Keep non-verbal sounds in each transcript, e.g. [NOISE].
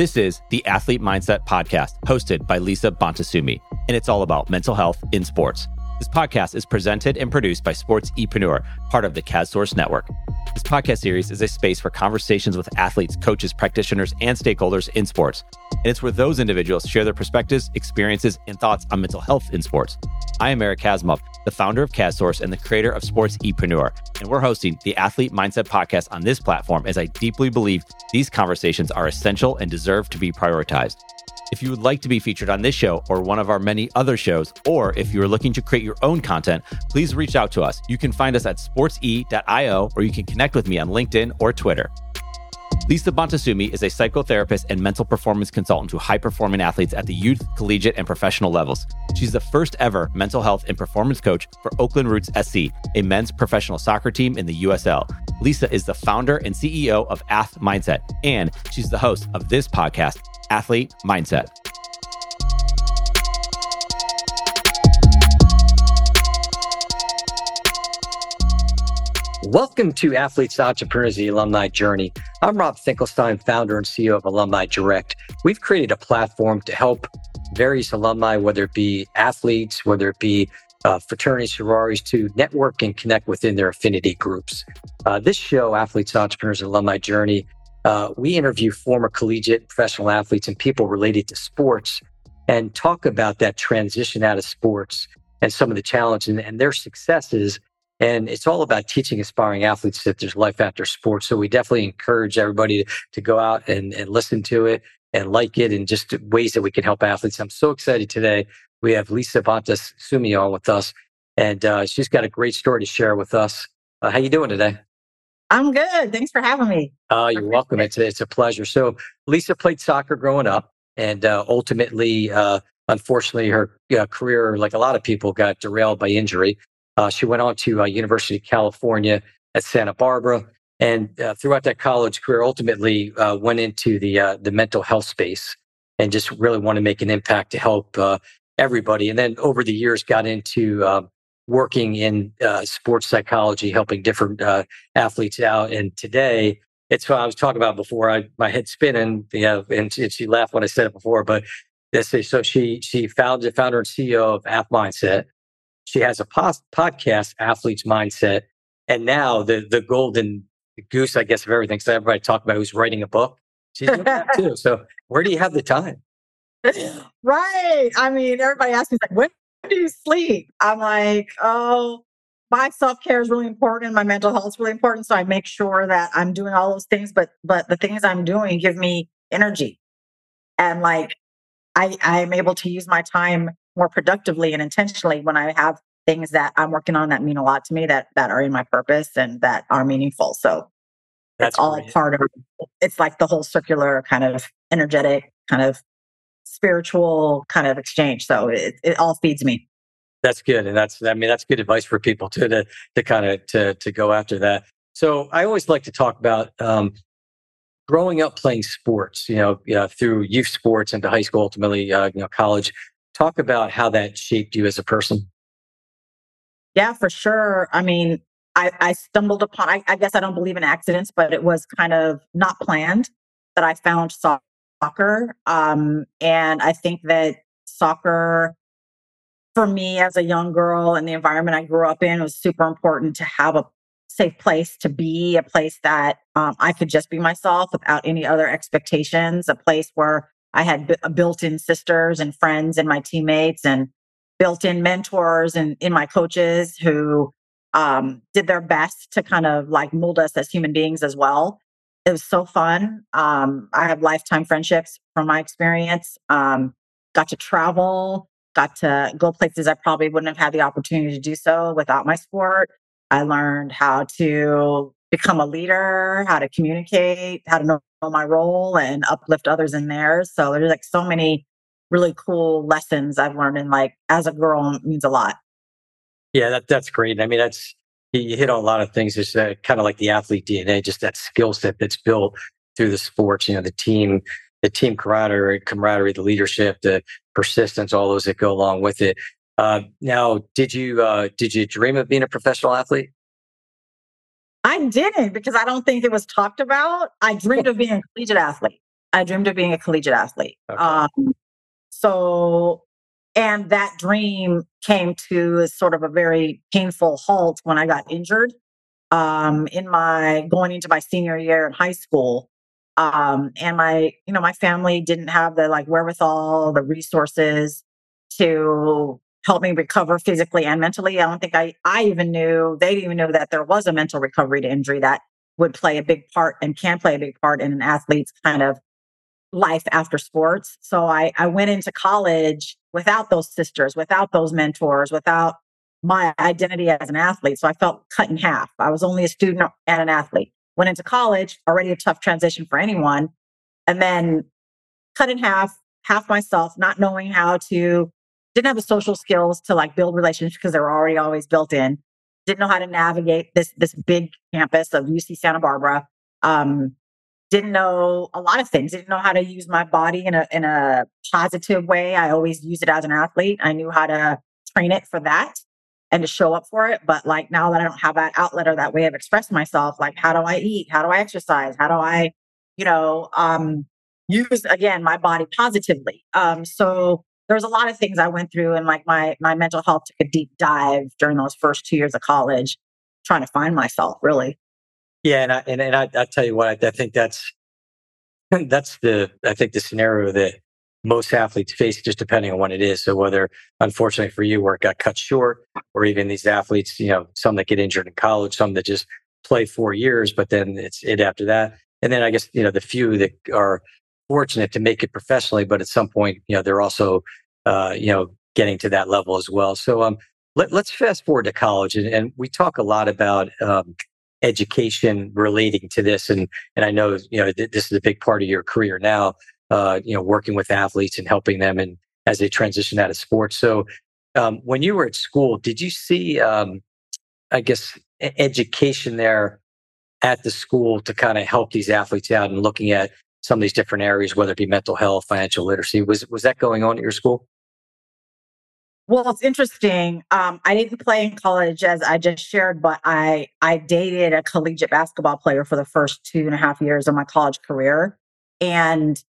This is the Athlete Mindset Podcast, hosted by Lisa Bonta Sumii, and it's all about mental health in sports. This podcast is presented and produced by Sports Epreneur, part of the CASSource Network. This podcast series is a space for conversations with athletes, coaches, practitioners, and stakeholders in sports. And it's where those individuals share their perspectives, experiences, and thoughts on mental health in sports. I am Eric Kasimov, the founder of CASSource and the creator of Sports Epreneur, and we're hosting the Athlete Mindset Podcast on this platform as I deeply believe these conversations are essential and deserve to be prioritized. If you would like to be featured on this show or one of our many other shows, or if you are looking to create your own content, please reach out to us. You can find us at sportse.io or you can connect with me on LinkedIn or Twitter. Lisa Bonta Sumii is a psychotherapist and mental performance consultant to high performing athletes at the youth, collegiate, and professional levels. She's the first ever mental health and performance coach for Oakland Roots SC, a men's professional soccer team in the USL. Lisa is the founder and CEO of AthMindset, and she's the host of this podcast, Athlete Mindset. Welcome to Athletes Entrepreneurs, the alumni journey. I'm Rob Finkelstein, founder and CEO of Alumni Direct. We've created a platform to help various alumni, whether it be athletes, whether it be uh, fraternities, sororities, to network and connect within their affinity groups. Uh, this show, Athletes Entrepreneurs Alumni Journey, uh, we interview former collegiate professional athletes and people related to sports and talk about that transition out of sports and some of the challenges and, and their successes and it's all about teaching aspiring athletes that there's life after sports. So we definitely encourage everybody to, to go out and, and listen to it and like it and just ways that we can help athletes. I'm so excited today. We have Lisa Bonta Sumii on with us, and uh, she's got a great story to share with us. Uh, how you doing today? I'm good. Thanks for having me. Uh, you're welcome. It's a, it's a pleasure. So Lisa played soccer growing up, and uh, ultimately, uh, unfortunately, her uh, career, like a lot of people, got derailed by injury. Uh, she went on to uh, University of California at Santa Barbara, and uh, throughout that college career, ultimately uh, went into the uh, the mental health space and just really want to make an impact to help everybody. And then over the years, got into um, working in sports psychology, helping different athletes out. And today, it's what I was talking about before. I my head spinning, you know, and she, she laughed when I said it before, but. So she she founded the founder and CEO of AthMindset, she has a podcast, Athlete's Mindset, and now the the golden goose, I guess, of everything. So everybody talk about who's writing a book. She's doing that too. So where do you have the time? [LAUGHS] right. I mean, everybody asks me like, when do you sleep? I'm like, oh, my self care is really important. My mental health is really important. So I make sure that I'm doing all those things. But but the things I'm doing give me energy, and like I I'm able to use my time more productively and intentionally when I have things that I'm working on that mean a lot to me that that are in my purpose and that are meaningful. So that's all great. part of it's like the whole circular kind of energetic kind of spiritual kind of exchange. So it, it all feeds me. That's good. And that's I mean that's good advice for people too to to kind of to to go after that. So I always like to talk about um, growing up playing sports, you know, you know, through youth sports into high school, ultimately, uh, you know, college. Talk about how that shaped you as a person. Yeah, for sure. I mean, I, I stumbled upon, I, I guess I don't believe in accidents, but it was kind of not planned that I found soccer. Um, and I think that soccer, for me as a young girl and the environment I grew up in, was super important to have a safe place to be, a place that um, I could just be myself without any other expectations, a place where I had b- built-in sisters and friends and my teammates and built-in mentors and in my coaches who um, did their best to kind of like mold us as human beings as well. It was so fun. Um, I have lifetime friendships from my experience. Um, got to travel, got to go places I probably wouldn't have had the opportunity to do so without my sport. I learned how to become a leader, how to communicate, how to know my role and uplift others in theirs. So there's like so many really cool lessons I've learned and like as a girl means a lot. Yeah, that that's great. I mean, that's you hit on a lot of things. It's uh, kind of like the athlete DNA, just that skill set that's built through the sports. You know, the team, the team camaraderie, camaraderie, the leadership, the persistence, all those that go along with it. Uh, now, did you uh, did you dream of being a professional athlete? I didn't because I don't think it was talked about. I dreamed of being a [LAUGHS] collegiate athlete. I dreamed of being a collegiate athlete. Okay. Um, so, and that dream came to sort of a very painful halt when I got injured um, in my going into my senior year in high school. Um, and my, you know, my family didn't have the like wherewithal, the resources to help me recover physically and mentally. I don't think I, I even knew, they didn't even know that there was a mental recovery to injury that would play a big part and can play a big part in an athlete's kind of life after sports. So I, I went into college without those sisters, without those mentors, without my identity as an athlete. So I felt cut in half. I was only a student and an athlete. Went into college, already a tough transition for anyone. And then cut in half, half myself, not knowing how to, didn't have the social skills to like build relationships because they were already always built in. Didn't know how to navigate this this big campus of UC Santa Barbara. Um, didn't know a lot of things. Didn't know how to use my body in a in a positive way. I always used it as an athlete. I knew how to train it for that and to show up for it. But like now that I don't have that outlet or that way of expressing myself, like how do I eat? How do I exercise? How do I, you know, um, use again my body positively? Um, so there's a lot of things I went through, and like my my mental health took a deep dive during those first two years of college, trying to find myself really. Yeah, and I, and, and I, I tell you what, I, I think that's [CLEARS THROAT] that's the I think the scenario that most athletes face, just depending on what it is. So whether, unfortunately for you, where it got cut short, or even these athletes, you know, some that get injured in college, some that just play four years, but then it's it after that. And then I guess you know the few that are fortunate to make it professionally, but at some point, you know, they're also uh, you know getting to that level as well. So um, let, us fast forward to college, and, and, we talk a lot about um, education relating to this. And and I know you know th- this is a big part of your career now. Uh, you know, working with athletes and helping them and as they transition out of sports. So um, when you were at school, did you see, um, I guess, education there at the school to kind of help these athletes out and looking at some of these different areas, whether it be mental health, financial literacy? Was was that going on at your school? Well, it's interesting. Um, I didn't play in college as I just shared, but I I dated a collegiate basketball player for the first two and a half years of my college career, and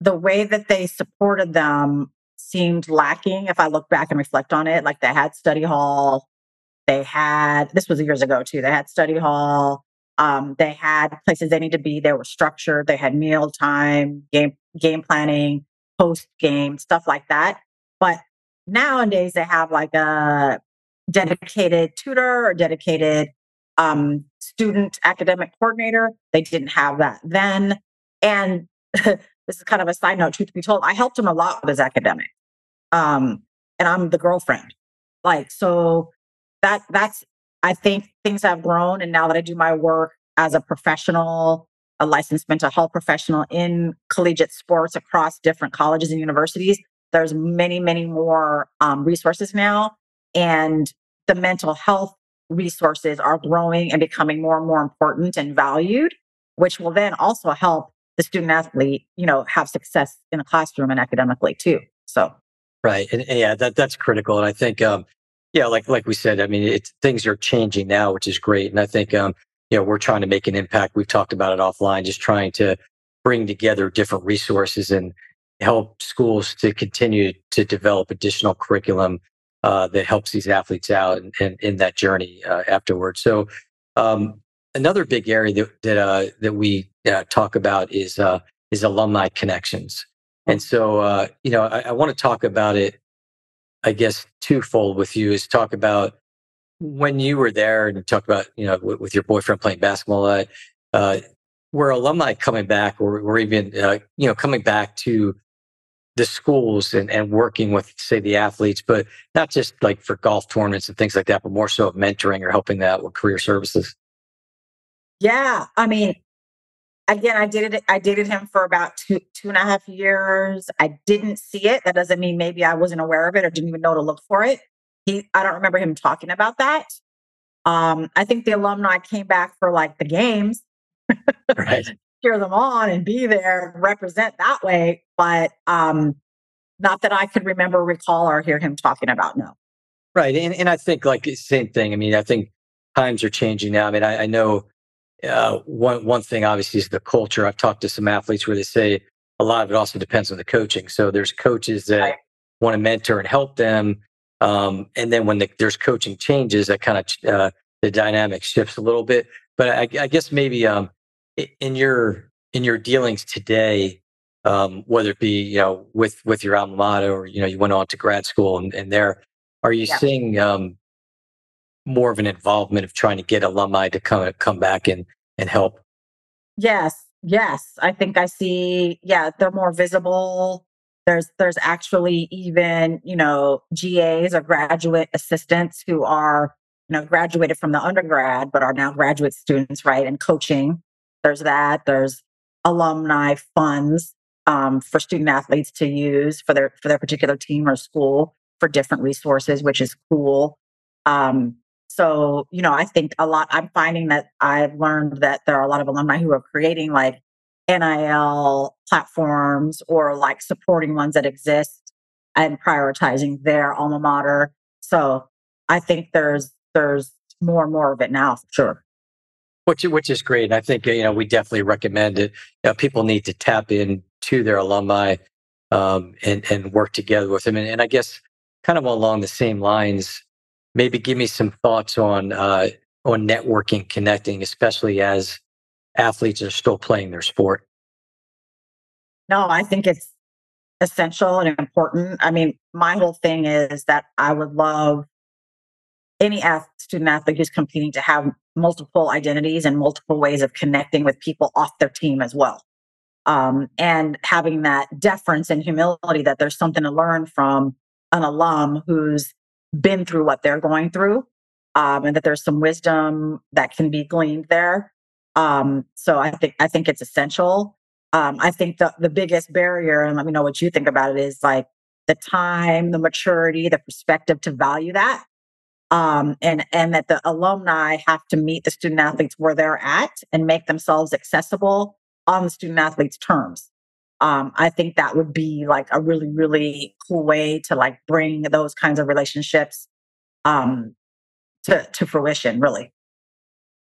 the way that they supported them seemed lacking. If I look back and reflect on it, like they had study hall, they had this was years ago too. They had study hall. Um, they had places they need to be. They were structured. They had meal time, game game planning, post game stuff like that. But Nowadays, they have like a dedicated tutor or dedicated um, student academic coordinator. They didn't have that then. And [LAUGHS] this is kind of a side note, truth be told, I helped him a lot with his academic. Um, and I'm the girlfriend. Like, so that that's I think things have grown. And now that I do my work as a professional, a licensed mental health professional in collegiate sports across different colleges and universities, there's many, many more um, resources now, and the mental health resources are growing and becoming more and more important and valued, which will then also help the student athlete, you know, have success in the classroom and academically too. So, right, and, and yeah, that that's critical, and I think, um, yeah, like like we said, I mean, it's things are changing now, which is great, and I think, um, you know, we're trying to make an impact. We've talked about it offline, just trying to bring together different resources and help schools to continue to develop additional curriculum uh, that helps these athletes out in, in, in that journey uh, afterwards. So um, another big area that that, uh, that we uh, talk about is uh, is alumni connections. And so uh, you know I, I want to talk about it. I guess twofold with you is talk about when you were there and talk about you know with, your boyfriend playing basketball. Uh were alumni coming back, or, or even you know coming back to the schools and, and working with say the athletes but not just like for golf tournaments and things like that but more so mentoring or helping out with career services yeah i mean again i did it i dated him for about two two and a half years i didn't see it that doesn't mean maybe i wasn't aware of it or didn't even know to look for it he i don't remember him talking about that um i think the alumni came back for like the games right [LAUGHS] cheer them on and be there and represent that way. But um, not that I could remember, recall, or hear him talking about. No. Right. And, and I think like same thing. I mean, I think times are changing now. I mean, I, I know uh, one one thing obviously is the culture. I've talked to some athletes where they say a lot of it also depends on the coaching. So there's coaches that right. want to mentor and help them, um, and then when the, there's coaching changes, that kind of uh, the dynamic shifts a little bit. But I, I guess maybe um, in your in your dealings today, um, whether it be you know with with your alma mater or you know you went on to grad school and, and there, are you yeah. seeing um, more of an involvement of trying to get alumni to come come back and and help? Yes, yes. I think I see. Yeah, they're more visible. There's there's actually even you know GAs or graduate assistants who are you know graduated from the undergrad but are now graduate students, right? And coaching. There's that. There's alumni funds um, for student athletes to use for their for their particular team or school for different resources, which is cool. Um, so, you know, I think a lot, I'm finding that I've learned that there are a lot of alumni who are creating like NIL platforms or like supporting ones that exist and prioritizing their alma mater. So I think there's, there's more and more of it now sure. Which, which is great. I think, you know, we definitely recommend it. You know, people need to tap in to their alumni um, and, and work together with them. And, and I guess kind of along the same lines, maybe give me some thoughts on uh, on networking, connecting, especially as athletes are still playing their sport. No, I think it's essential and important. I mean, my whole thing is that I would love any student athlete who's competing to have multiple identities and multiple ways of connecting with people off their team as well. Um, and having that deference and humility that there's something to learn from an alum who's been through what they're going through um, and that there's some wisdom that can be gleaned there. Um, so i think i think it's essential. Um, i think the, the biggest barrier and let me know what you think about it is like the time the maturity the perspective to value that. Um, and and that the alumni have to meet the student athletes where they're at and make themselves accessible on the student athletes terms um, I think that would be like a really, really cool way to like bring those kinds of relationships um, to to fruition. Really.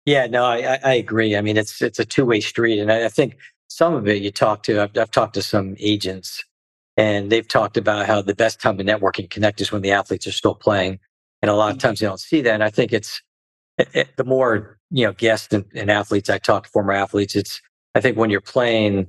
Yeah, no, I, I agree. I mean, it's it's a two way street, and I, I think some of it you talk to. I've, I've talked to some agents, and they've talked about how the best time to network and connect is when the athletes are still playing, and a lot of mm-hmm. times they don't see that. And I think it's it, it, the more you know guests and, and athletes I talk to, former athletes. It's I think when you're playing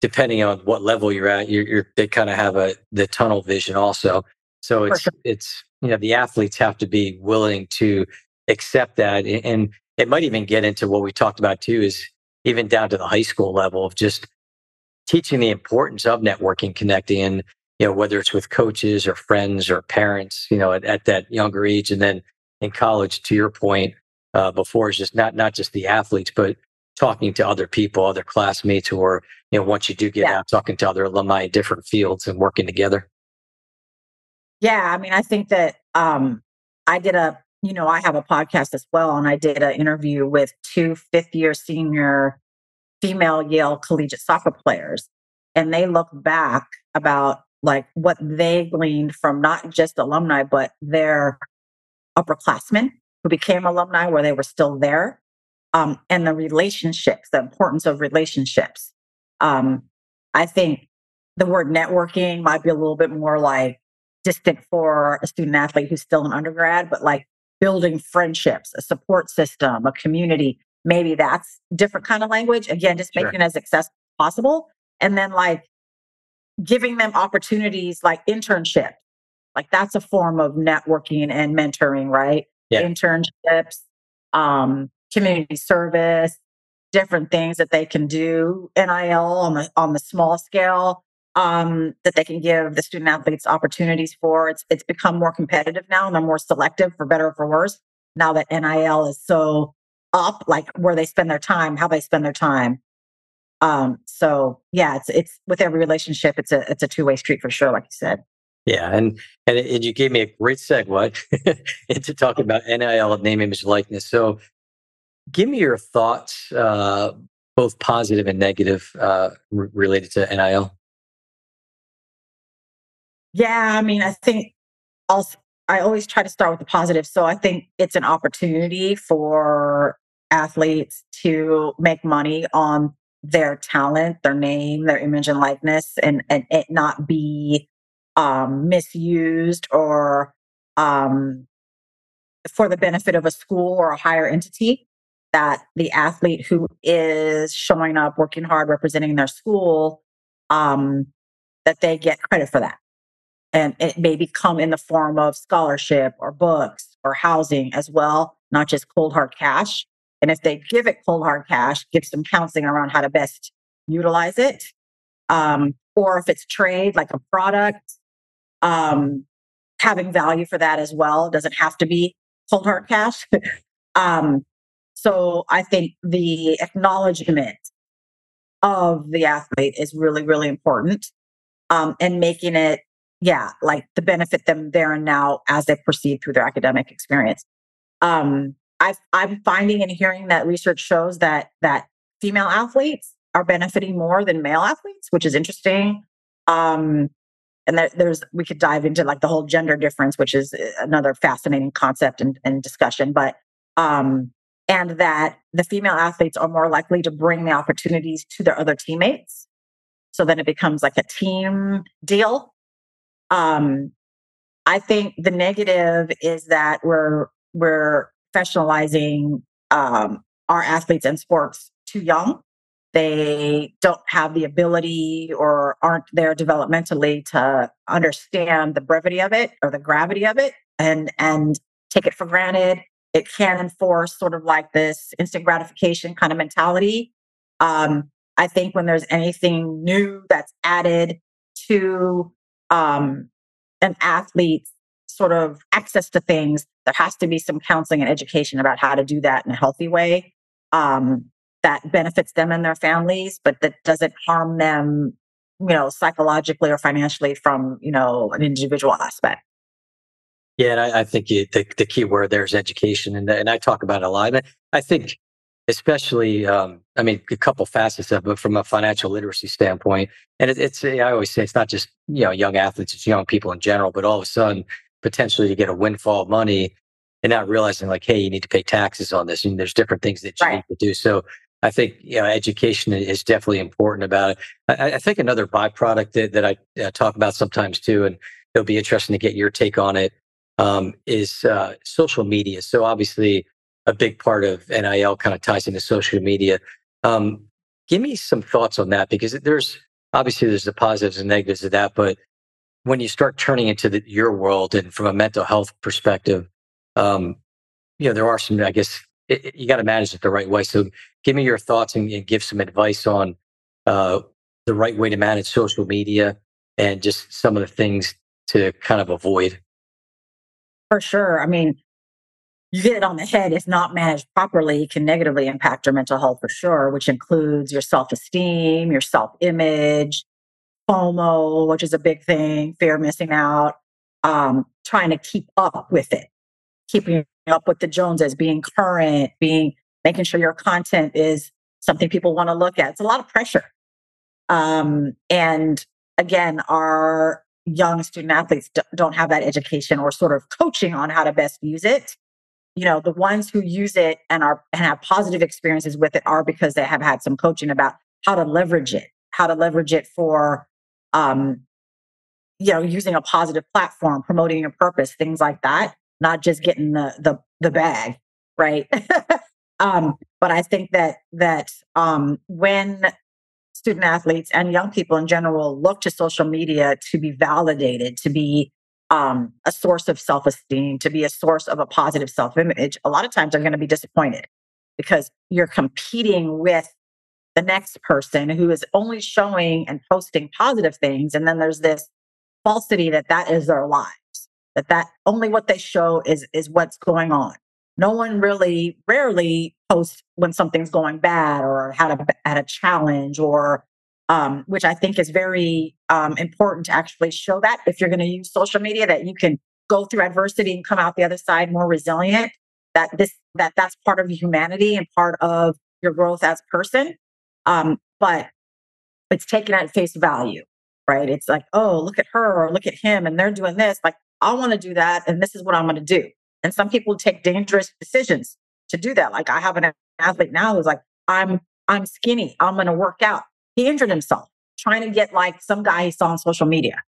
depending on what level you're at, you're, you're they kind of have a the tunnel vision also. So it's sure. it's you know the athletes have to be willing to accept that, and it might even get into what we talked about too is even down to the high school level of just teaching the importance of networking, connecting, and you know whether it's with coaches or friends or parents, you know at, at that younger age, and then in college, to your point uh, before, is just not not just the athletes, but talking to other people, other classmates, or you know, once you do get yeah. out, talking to other alumni in different fields and working together. Yeah, I mean, I think that um, I did a, you know, I have a podcast as well, and I did an interview with two fifth year senior female Yale collegiate soccer players, and they look back about like what they gleaned from not just alumni, but their upperclassmen who became alumni where they were still there um, and the relationships, the importance of relationships. Um, I think the word networking might be a little bit more like distant for a student athlete who's still an undergrad, but like building friendships, a support system, a community. Maybe that's different kind of language. Again, just making sure. it as accessible as possible. And then like giving them opportunities like internship. Like that's a form of networking and mentoring, right? Yeah. Internships, um, community service, different things that they can do NIL on the on the small scale um, that they can give the student athletes opportunities for. It's it's become more competitive now and they're more selective for better or for worse. Now that NIL is so up, like where they spend their time, how they spend their time. Um, so yeah, it's it's with every relationship, it's a it's a two way street for sure, like you said. Yeah, and and, and you gave me a great segue [LAUGHS] into talking about NIL, name, image, likeness. So give me your thoughts, uh, both positive and negative, uh, r- related to NIL. Yeah, I mean, I think I'll, I always try to start with the positive. So I think it's an opportunity for athletes to make money on their talent, their name, their image and likeness, and, and it not be um, misused or um, for the benefit of a school or a higher entity. That the athlete who is showing up, working hard, representing their school, um, that they get credit for that. And it may become in the form of scholarship or books or housing as well, not just cold hard cash. And if they give it cold hard cash, give some counseling around how to best utilize it. Um, or if it's trade, like a product, um, having value for that as well. Doesn't have to be cold hard cash. [LAUGHS] um, so I think the acknowledgement of the athlete is really, really important. Um, and making it, yeah, like to benefit them there and now as they proceed through their academic experience. Um, i am finding and hearing that research shows that that female athletes are benefiting more than male athletes, which is interesting. Um, and there, there's we could dive into like the whole gender difference, which is uh, another fascinating concept and, and discussion. But um, and that the female athletes are more likely to bring the opportunities to their other teammates. So then it becomes like a team deal. Um, I think the negative is that we're we're professionalizing um, our athletes and sports too young. They don't have the ability or aren't there developmentally to understand the brevity of it or the gravity of it and and take it for granted. It can enforce sort of like this instant gratification kind of mentality. Um, I think when there's anything new that's added to um, an athlete's sort of access to things, there has to be some counseling and education about how to do that in a healthy way um, that benefits them and their families, but that doesn't harm them, you know, psychologically or financially from, you know, an individual aspect. Yeah, and I, I think you, the, the key word there is education, and, and I talk about it a lot. And I think, especially, um, I mean, a couple facets of it from a financial literacy standpoint. And it, it's, I always say, it's not just you know young athletes; it's young people in general. But all of a sudden, potentially to get a windfall of money and not realizing like, hey, you need to pay taxes on this. And there's different things that you right. need to do. So I think you know education is definitely important about it. I, I think another byproduct that, that I uh, talk about sometimes too, and it'll be interesting to get your take on it, um, is uh, social media. So obviously, a big part of NIL kind of ties into social media. Um, give me some thoughts on that because there's obviously there's the positives and negatives of that, but when you start turning into the, your world and from a mental health perspective, um, you know, there are some, I guess, it, it, you got to manage it the right way. So give me your thoughts and, and give some advice on uh, the right way to manage social media and just some of the things to kind of avoid. For sure. I mean, you hit it on the head. If not managed properly, can negatively impact your mental health for sure, which includes your self esteem, your self image, FOMO, which is a big thing, fear of missing out, um, trying to keep up with it, keeping up with the Joneses, being current, being making sure your content is something people want to look at. It's a lot of pressure. Um, and again, our young student athletes d- don't have that education or sort of coaching on how to best use it. You know, the ones who use it and are and have positive experiences with it are because they have had some coaching about how to leverage it, how to leverage it for um, you know, using a positive platform, promoting your purpose, things like that, not just getting the the the bag, right? [LAUGHS] um, but I think that that um, when student athletes and young people in general look to social media to be validated, to be um, a source of self esteem, to be a source of a positive self image, a lot of times they're going to be disappointed because you're competing with the next person who is only showing and posting positive things and then there's this falsity that that is their lives that that only what they show is is what's going on no one really rarely posts when something's going bad or had a had a challenge or um, which i think is very um, important to actually show that if you're going to use social media that you can go through adversity and come out the other side more resilient that this that that's part of humanity and part of your growth as a person um, but it's taken at face value, right? It's like, oh, look at her or look at him and they're doing this. Like, I want to do that and this is what I'm going to do. And some people take dangerous decisions to do that. Like I have an athlete now who's like, I'm I'm skinny. I'm gonna work out. He injured himself trying to get like some guy he saw on social media.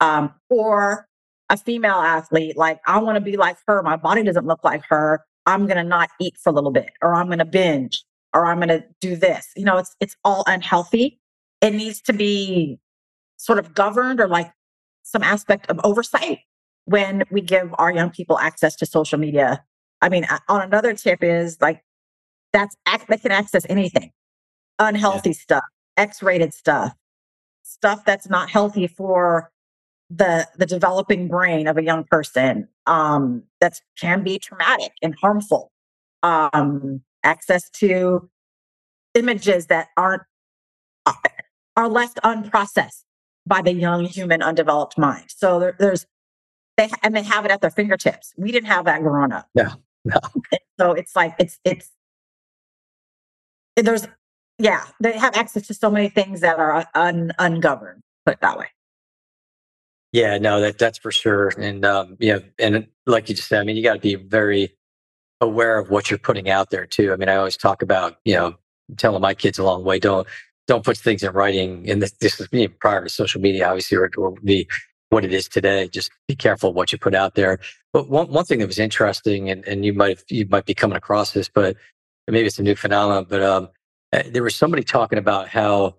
Um, or a female athlete, like I want to be like her. My body doesn't look like her. I'm gonna not eat for a little bit, or I'm gonna binge, or I'm gonna do this. You know, it's it's all unhealthy. It needs to be sort of governed or like some aspect of oversight when we give our young people access to social media. I mean, on another tip is like that's they can access anything, unhealthy yeah. stuff, X-rated stuff, stuff that's not healthy for the the developing brain of a young person um, that can be traumatic and harmful. Um, access to images that aren't uh, are left unprocessed by the young human undeveloped mind. So there, there's they and they have it at their fingertips. We didn't have that growing up. Yeah. No. [LAUGHS] So it's like it's it's there's yeah they have access to so many things that are un, ungoverned. Put it that way. Yeah, no, that that's for sure. And um, yeah, and like you just said, I mean, you got to be very aware of what you're putting out there too. I mean, I always talk about you know telling my kids along the way don't don't put things in writing. And this, this is me prior to social media, obviously, or, or the what it is today. Just be careful what you put out there. But one one thing that was interesting, and, and you might you might be coming across this, but maybe it's a new phenomenon. But um, uh, there was somebody talking about how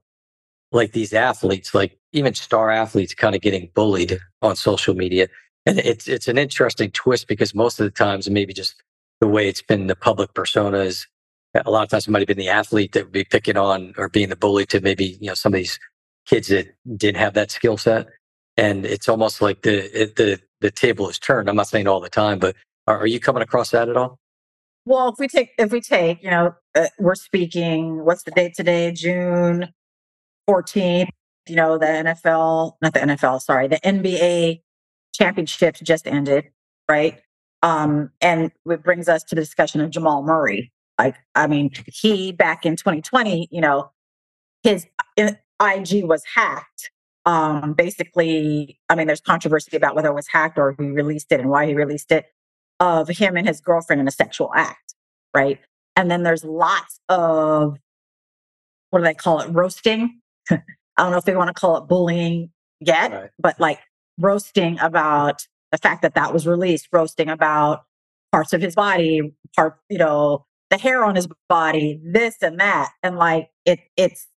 like these athletes, like even star athletes, kind of getting bullied on social media. And it's it's an interesting twist because most of the times, maybe just the way it's been the public persona is a lot of times it might have been the athlete that would be picking on or being the bully to maybe you know some of these kids that didn't have that skill set. And it's almost like the it, the the table is turned. I'm not saying all the time, but are, are you coming across that at all? Well, if we take if we take you know uh, we're speaking. What's the date today? June 14th, you know, the NFL, not the NFL, sorry, the NBA championships just ended, right? Um, and it brings us to the discussion of Jamal Murray. Like, I mean, he back in 2020, you know, his uh, IG was hacked. Um, basically, I mean, there's controversy about whether it was hacked or he released it and why he released it of him and his girlfriend in a sexual act, right? And then there's lots of what do they call it? Roasting [LAUGHS] I don't know if they want to call it bullying yet, right. but like roasting about the fact that that was released, roasting about parts of his body, part, you know, the hair on his body, this and that. And like it, it's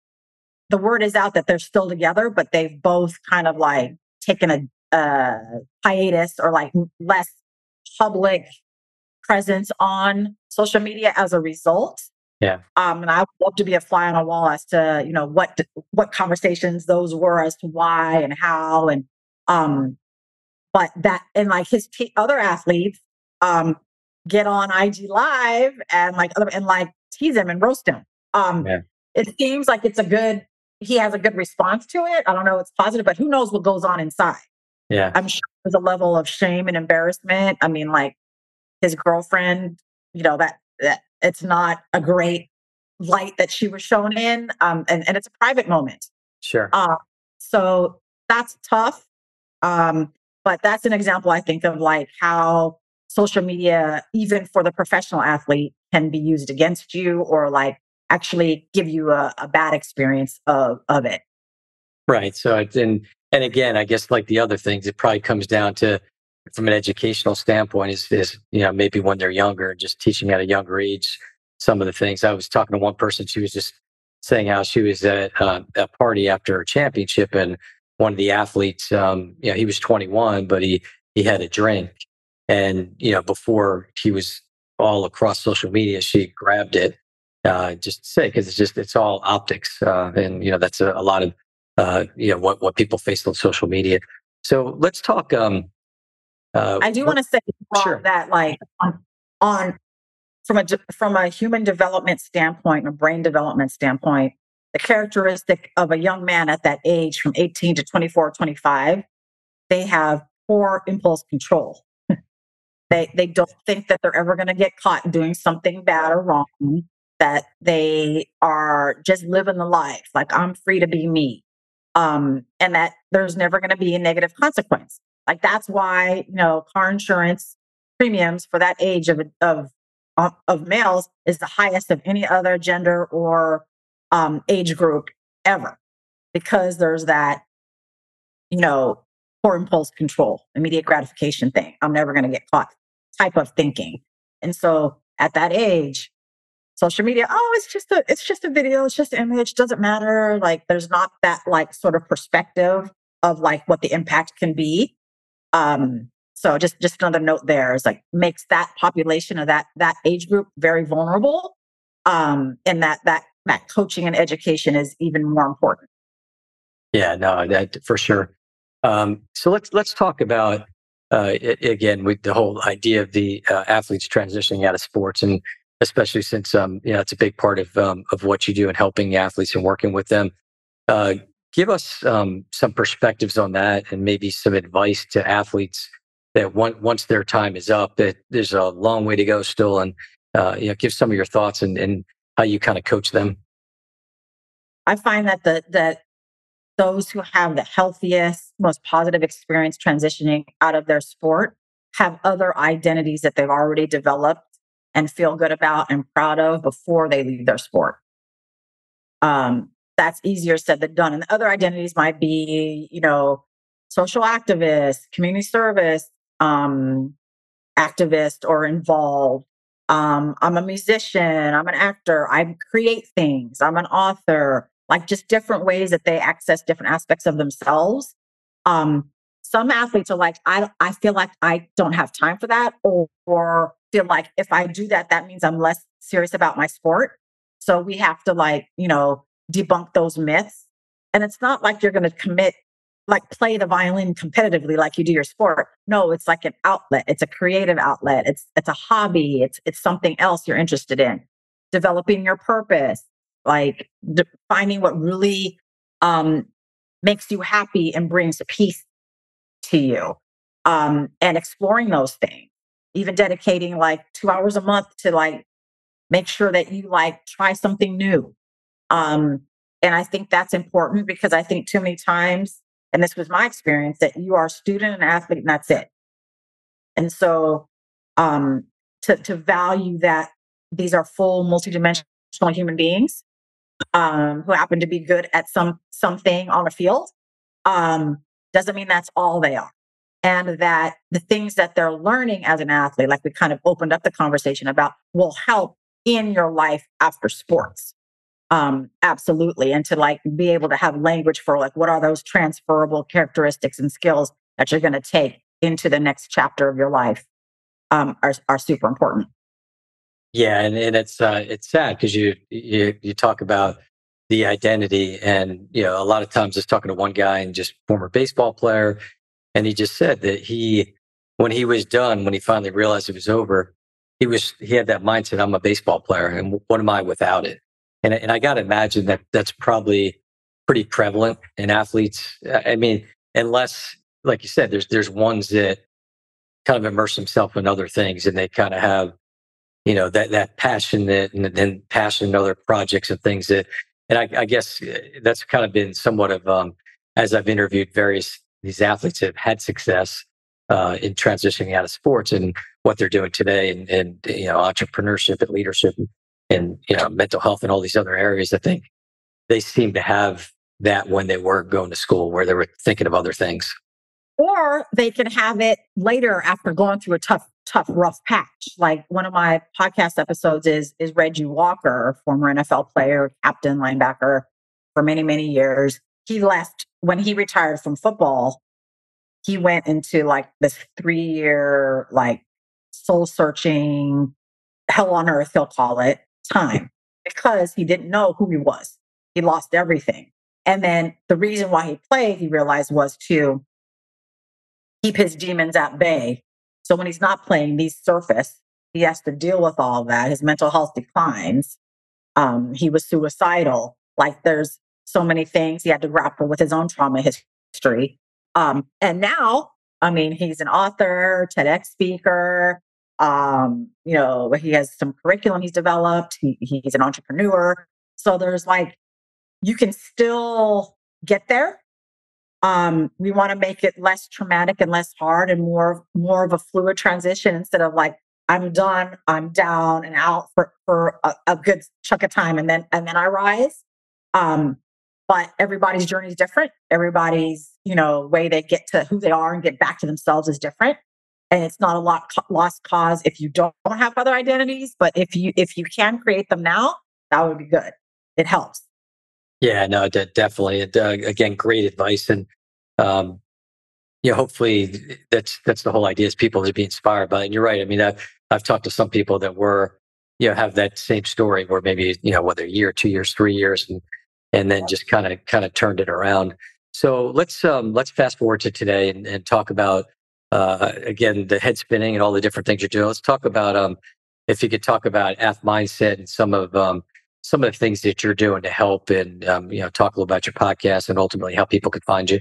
the word is out that they're still together, but they've both kind of like taken a, a hiatus or like less public presence on social media as a result. Yeah. Um, and I would love to be a fly on a wall as to, you know, what what conversations those were as to why and how and um but that and like his t- other athletes um get on IG live and like and like tease him and roast him. Um yeah. it seems like it's a good he has a good response to it. I don't know it's positive, but who knows what goes on inside. Yeah. I'm sure there's a level of shame and embarrassment. I mean, like his girlfriend, you know, that that it's not a great light that she was shown in um, and, and it's a private moment sure uh, so that's tough um, but that's an example i think of like how social media even for the professional athlete can be used against you or like actually give you a, a bad experience of, of it. Right so it's and and again i guess like the other things it probably comes down to from an educational standpoint is, is you know maybe when they're younger and just teaching at a younger age some of the things. I was talking to one person she was just saying how she was at uh, a party after a championship and one of the athletes um, you know he was 21 but he he had a drink. And you know before he was all across social media she grabbed it uh, just to say because it's just it's all optics uh, and you know that's a, a lot of uh, you know what what people face on social media so let's talk um, uh, I do want to say sure. that, like, on, on from a from a human development standpoint, a brain development standpoint, the characteristic of a young man at that age, from 18 to 24, 25, they have poor impulse control. [LAUGHS] they they don't think that they're ever going to get caught doing something bad or wrong. That they are just living the life, like I'm free to be me, um, and that there's never going to be a negative consequence. Like that's why, you know, car insurance premiums for that age of, of of, of males is the highest of any other gender or um, age group ever because there's that, you know, poor impulse control, immediate gratification thing. I'm never going to get caught type of thinking. And so at that age, social media, oh, it's just a, it's just a video, it's just an image, doesn't matter. Like there's not that like sort of perspective of like what the impact can be. Um, so just just another note there is like makes that population of that that age group very vulnerable. Um, and that that that coaching and education is even more important. Yeah, no, that for sure. Um, so let's let's talk about uh, again with the whole idea of the uh, athletes transitioning out of sports, and especially since um, you know it's a big part of um, of what you do and helping athletes and working with them. Uh, give us um, some perspectives on that, and maybe some advice to athletes that one, once their time is up, that there's a long way to go still, and uh, you know, give some of your thoughts and, and how you kind of coach them. I find that the that those who have the healthiest, most positive experience transitioning out of their sport have other identities that they've already developed and feel good about and proud of before they leave their sport. Um, that's easier said than done. And the other identities might be, you know, social activist, community service, um, activist or involved. Um, I'm a musician, I'm an actor, I create things, I'm an author, like just different ways that they access different aspects of themselves. Um, some athletes are like, I, I feel like I don't have time for that, or, or feel like if I do that, that means I'm less serious about my sport. So we have to like, you know, debunk those myths. And it's not like you're going to commit like play the violin competitively like you do your sport. No, it's like an outlet. It's a creative outlet. It's it's a hobby. It's it's something else you're interested in. Developing your purpose, like finding what really um, makes you happy and brings peace to you, um, and exploring those things. Even dedicating like two hours a month to like make sure that you like try something new. Um, and I think that's important because I think too many times and this was my experience that you are a student and athlete and that's it and so um to to value that these are full multidimensional human beings um who happen to be good at some something on a field um doesn't mean that's all they are and that the things that they're learning as an athlete like we kind of opened up the conversation about will help in your life after sports um, absolutely. And to like be able to have language for like what are those transferable characteristics and skills that you're going to take into the next chapter of your life um, are, are super important. Yeah, and, and it's uh, it's sad because you, you you talk about the identity, and you know a lot of times just talking to one guy and just former baseball player, and he just said that he when he was done, when he finally realized it was over, he was he had that mindset: I'm a baseball player, and what am I without it? And, and I got to imagine that that's probably pretty prevalent in athletes. I mean, unless, like you said, there's, there's ones that kind of immerse themselves in other things and they kind of have, you know, that, that passion that, and then passion in other projects and things that, and I, I guess uh, that's kind of been somewhat of, um, as I've interviewed various, these athletes have had success, uh, in transitioning out of sports and what they're doing today and, and you know entrepreneurship and leadership and you know mental health and all these other areas i think they seem to have that when they were going to school where they were thinking of other things. Or they can have it later after going through a tough tough rough patch. Like one of my podcast episodes is is reggie walker former nfl player captain linebacker for many many years. He left when he retired from football he went into like this three year like soul searching hell on earth he'll call it time because he didn't know who he was. He lost everything. And then the reason why he played, he realized, was to keep his demons at bay. So when he's not playing, these surface. He has to deal with all that. His mental health declines. Um, he was suicidal. Like there's so many things he had to grapple with his own trauma history. Um, and now, I mean, he's an author, TEDx speaker, um, you know, he has some curriculum he's developed. He, he's an entrepreneur. So there's like, you can still get there. Um, we want to make it less traumatic and less hard and more, more of a fluid transition instead of like I'm done, I'm down and out for, for a, a good chunk of time and then and then I rise. Um, but everybody's journey is different. Everybody's, you know, way they get to who they are and get back to themselves is different. And it's not a lot lost cause if you don't have other identities, but if you if you can create them now, that would be good. It helps. Yeah, no, definitely. It, uh, again, great advice, and um, you know, hopefully that's that's the whole idea is people to be inspired by. It. And you're right. I mean, I've I've talked to some people that were, you know, have that same story where maybe you know whether a year, two years, three years, and and then just kind of kind of turned it around. So let's um, let's fast forward to today and, and talk about uh, again the head spinning and all the different things you're doing. Let's talk about um, if you could talk about AthMindset and some of um, some of the things that you're doing to help and um, you know talk a little about your podcast and ultimately how people could find you.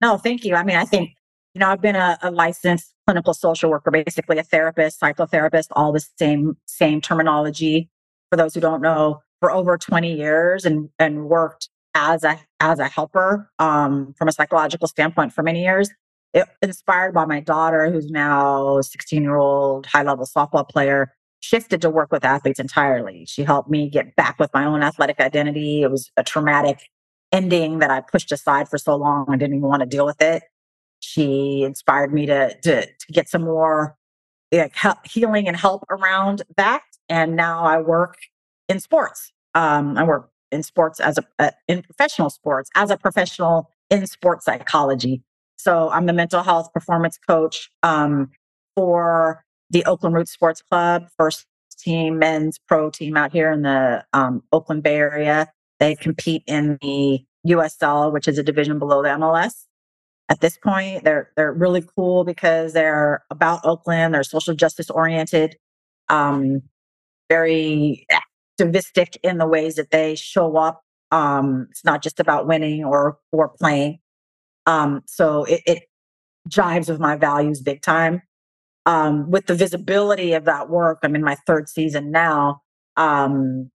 No, thank you. I mean, I think you know I've been a, a licensed clinical social worker, basically a therapist, psychotherapist, all the same same terminology. For those who don't know, for over 20 years and and worked as a as a helper um, from a psychological standpoint for many years. It, inspired by my daughter, who's now a 16 year old high level softball player, shifted to work with athletes entirely. She helped me get back with my own athletic identity. It was a traumatic ending that I pushed aside for so long. I didn't even want to deal with it. She inspired me to to, to get some more like, healing and help around that. And now I work in sports. Um, I work in sports as a uh, in professional sports as a professional in sports psychology. So I'm the mental health performance coach um, for the Oakland Roots Sports Club, first team men's pro team out here in the um, Oakland Bay Area. They compete in the USL, which is a division below the MLS. At this point, they're they're really cool because they're about Oakland. They're social justice oriented, um, very activistic in the ways that they show up. Um, it's not just about winning or or playing. Um, so it, it jives with my values big time. Um, with the visibility of that work, I'm in my third season now. Um,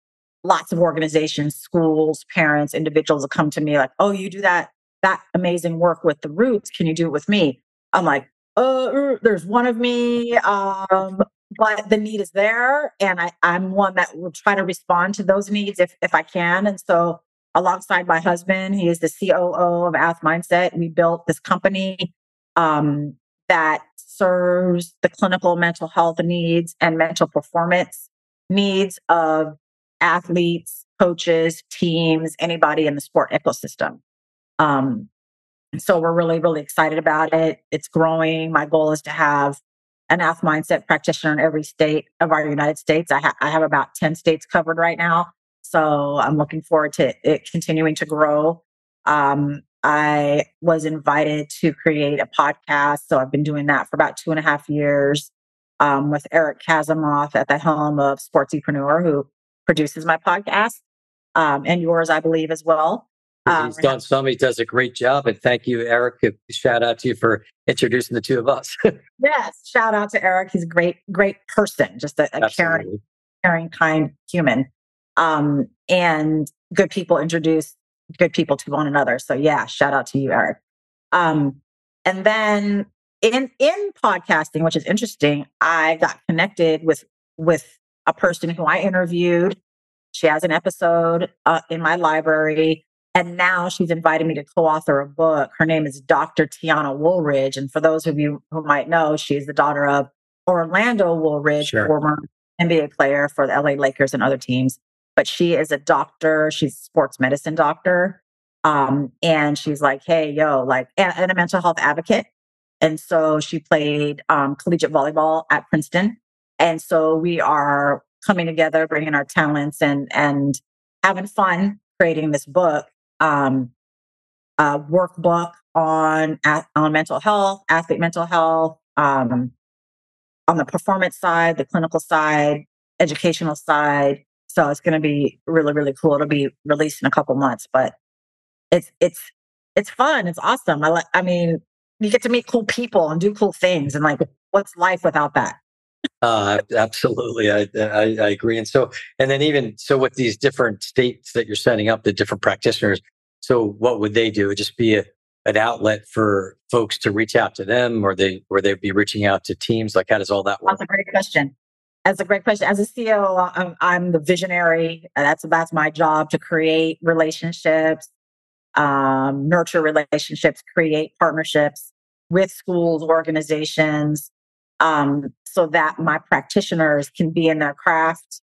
lots of organizations, schools, parents, individuals will come to me like, "Oh, you do that that amazing work with the roots. Can you do it with me?" I'm like, "Uh, there's one of me. Um, but the need is there and I, i'm one that will try to respond to those needs if, if i can and so alongside my husband he is the coo of AthMindset we built this company um, that serves the clinical mental health needs and mental performance needs of athletes coaches teams anybody in the sport ecosystem. Um, so we're really really excited about it. It's growing. My goal is to have an AthMindset practitioner in every state of our United States. I, ha- I have about 10 states covered right now. So I'm looking forward to it continuing to grow. Um, I was invited to create a podcast. So I've been doing that for about two and a half years um, with Eric Kasimov at the helm of Sportsepreneur, who produces my podcast um, and yours, I believe, as well. Um, He's done some. He does a great job. And thank you, Eric. Shout out to you for introducing the two of us. [LAUGHS] yes. Shout out to Eric. He's a great, great person, just a, a caring, caring, kind human. Um, and good people introduce good people to one another. So yeah, shout out to you, Eric. Um, and then in in podcasting, which is interesting, I got connected with with a person who I interviewed. She has an episode uh, in my library and now she's invited me to co author a book. Her name is Dr. Tiana Woolridge. And for those of you who might know, she's the daughter of Orlando Woolridge, sure. former NBA player for the LA Lakers and other teams. But she is a doctor, she's a sports medicine doctor. Um, and she's like, hey, yo, like, and, a mental health advocate. And so she played um, collegiate volleyball at Princeton. And so we are coming together, bringing our talents and and having fun creating this book um, a workbook on on mental health, athlete mental health, um, on the performance side, the clinical side, educational side. So it's going to be really really cool. It'll be released in a couple months, but it's it's it's fun. It's awesome. I like. I mean, you get to meet cool people and do cool things, and like, what's life without that? Uh, absolutely, I, I, I agree. And so, and then even so, with these different states that you're setting up, the different practitioners. So, what would they do? It'd just be a an outlet for folks to reach out to them or they or they'd be reaching out to teams? Like how does all that work? That's a great question. That's a great question. As a CEO, I'm, I'm the visionary. That's that's my job to create relationships, um, nurture relationships, create partnerships with schools, organizations, um, so that my practitioners can be in their craft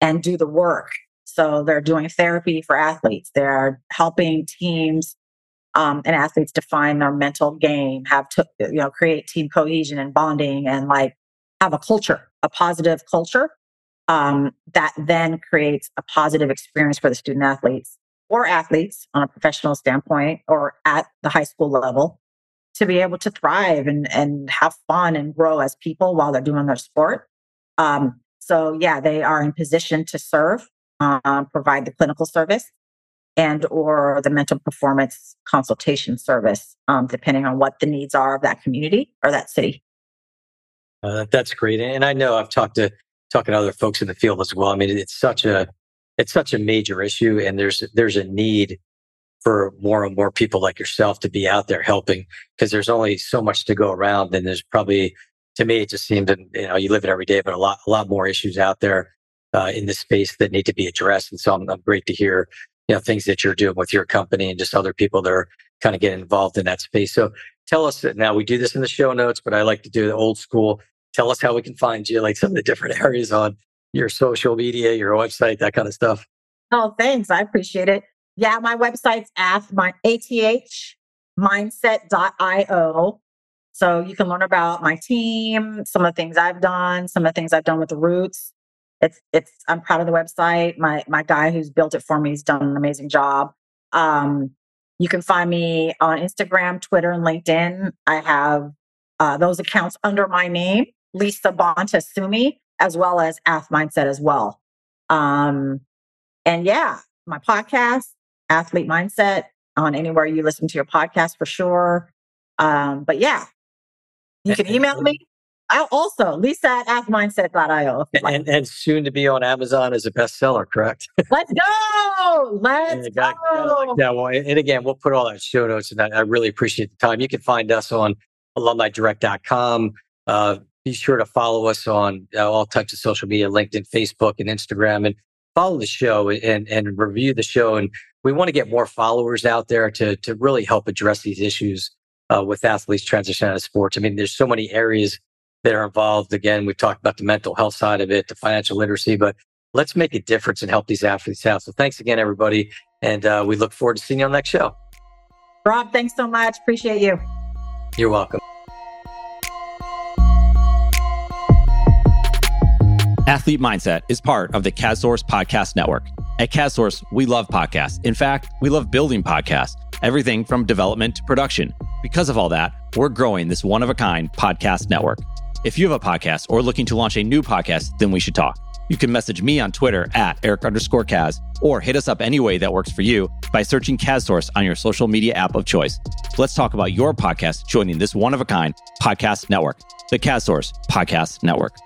and do the work. So they're doing therapy for athletes. They're helping teams um, and athletes define their mental game, have to, you know, create team cohesion and bonding and like have a culture, a positive culture um, that then creates a positive experience for the student athletes or athletes on a professional standpoint or at the high school level to be able to thrive and, and have fun and grow as people while they're doing their sport. Um, so yeah, they are in position to serve, um, provide the clinical service and or the mental performance consultation service, um, depending on what the needs are of that community or that city. Uh, that's great, and I know I've talked to talking to other folks in the field as well. I mean, it's such a it's such a major issue, and there's there's a need for more and more people like yourself to be out there helping because there's only so much to go around, and there's probably to me it just seemed you know you live it every day, but a lot a lot more issues out there uh, in this space that need to be addressed, and so I'm, I'm great to hear you know things that you're doing with your company and just other people that are kind of getting involved in that space. So tell us that now we do this in the show notes, but I like to do the old school tell us how we can find you, like some of the different [LAUGHS] areas on your social media, your website, that kind of stuff. Oh, thanks. I appreciate it. Yeah, my website's ath my ATH. So you can learn about my team, some of the things I've done, some of the things I've done with the roots. It's it's I'm proud of the website. My my guy who's built it for me has done an amazing job. Um, you can find me on Instagram, Twitter, and LinkedIn. I have uh, those accounts under my name. Lisa Bonta Sumii, as well as AthMindset as well. Um, and yeah, my podcast, Athlete Mindset, on anywhere you listen to your podcast for sure. Um, but yeah, you can email me. I also Lisa at athmindset.io. Like. And, and soon to be on Amazon as a bestseller, correct? [LAUGHS] Let's go. Let's go. Yeah, well, and again, we'll put all that show notes, and I, I really appreciate the time. You can find us on alumnidirect.com. Uh, be sure to follow us on uh, all types of social media, LinkedIn, Facebook, and Instagram, and follow the show and, and review the show. And we want to get more followers out there to, to really help address these issues uh, with athletes transition out of sports. I mean, there's so many areas that are involved. Again, we've talked about the mental health side of it, the financial literacy, but let's make a difference and help these athletes out. So thanks again, everybody. And uh, we look forward to seeing you on the next show. Rob, thanks so much. Appreciate you. You're welcome. Athlete Mindset is part of the CASSource Podcast Network. At CASSource, we love podcasts. In fact, we love building podcasts, everything from development to production. Because of all that, we're growing this one of a kind podcast network. If you have a podcast or looking to launch a new podcast, then we should talk. You can message me on Twitter at Eric underscore Kaz or hit us up any way that works for you by searching CASSource on your social media app of choice. Let's talk about your podcast joining this one of a kind podcast network, the CASSource Podcast Network.